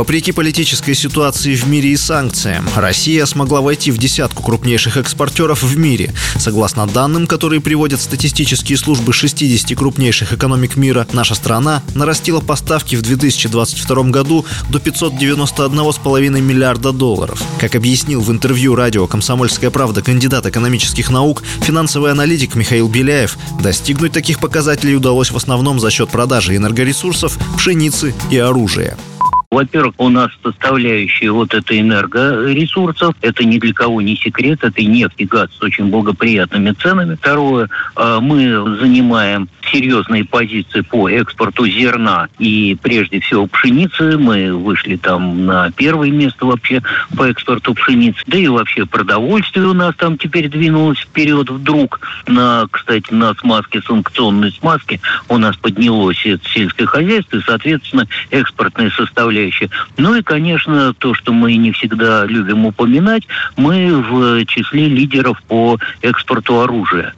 Вопреки политической ситуации в мире и санкциям, Россия смогла войти в десятку крупнейших экспортеров в мире. Согласно данным, которые приводят статистические службы 60 крупнейших экономик мира, наша страна нарастила поставки в 2022 году до 591,5 миллиарда долларов. Как объяснил в интервью радио «Комсомольская правда» кандидат экономических наук, финансовый аналитик Михаил Беляев, достигнуть таких показателей удалось в основном за счет продажи энергоресурсов, пшеницы и оружия. Во-первых, у нас составляющие вот это энергоресурсов, это ни для кого не секрет, это нефть и газ с очень благоприятными ценами. Второе, а, мы занимаем серьезные позиции по экспорту зерна и прежде всего пшеницы. Мы вышли там на первое место вообще по экспорту пшеницы. Да и вообще продовольствие у нас там теперь двинулось вперед вдруг. На, кстати, на смазке, санкционной смазке у нас поднялось это сельское хозяйство и, соответственно, экспортные составляющие составляющие. Ну и, конечно, то, что мы не всегда любим упоминать, мы в числе лидеров по экспорту оружия.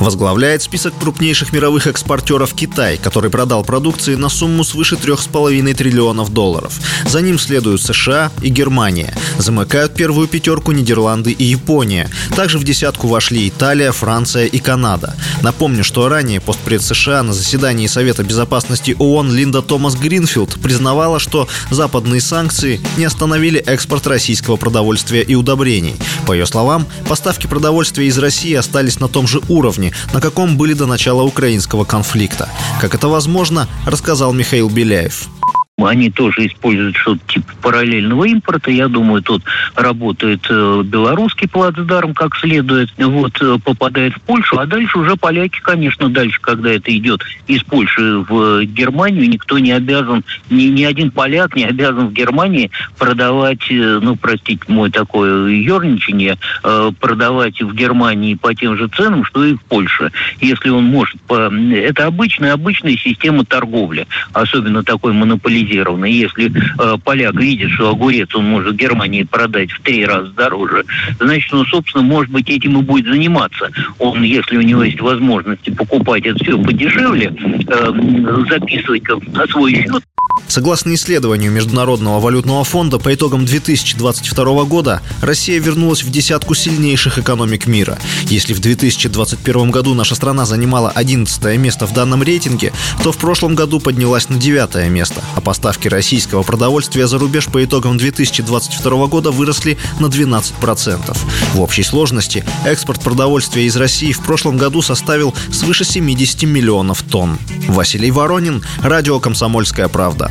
Возглавляет список крупнейших мировых экспортеров Китай, который продал продукции на сумму свыше 3,5 триллионов долларов. За ним следуют США и Германия. Замыкают первую пятерку Нидерланды и Япония. Также в десятку вошли Италия, Франция и Канада. Напомню, что ранее постпред США на заседании Совета безопасности ООН Линда Томас Гринфилд признавала, что западные санкции не остановили экспорт российского продовольствия и удобрений. По ее словам, поставки продовольствия из России остались на том же уровне, уровне, на каком были до начала украинского конфликта. Как это возможно, рассказал Михаил Беляев. Они тоже используют что-то типа параллельного импорта. Я думаю, тут работает э, белорусский плацдарм как следует. Вот, э, попадает в Польшу, а дальше уже поляки, конечно, дальше, когда это идет из Польши в Германию, никто не обязан, ни, ни один поляк не обязан в Германии продавать, э, ну, простите мой такое ерничание, продавать в Германии по тем же ценам, что и в Польше. Если он может... Это обычная, обычная система торговли, особенно такой монополизированный специализированно. Если э, поляк видит, что огурец он может Германии продать в три раза дороже, значит, он, собственно, может быть, этим и будет заниматься. Он, если у него есть возможности покупать это все подешевле, э, записывать на свой счет, Согласно исследованию Международного валютного фонда, по итогам 2022 года Россия вернулась в десятку сильнейших экономик мира. Если в 2021 году наша страна занимала 11 место в данном рейтинге, то в прошлом году поднялась на 9 место, а поставки российского продовольствия за рубеж по итогам 2022 года выросли на 12%. В общей сложности экспорт продовольствия из России в прошлом году составил свыше 70 миллионов тонн. Василий Воронин, Радио «Комсомольская правда».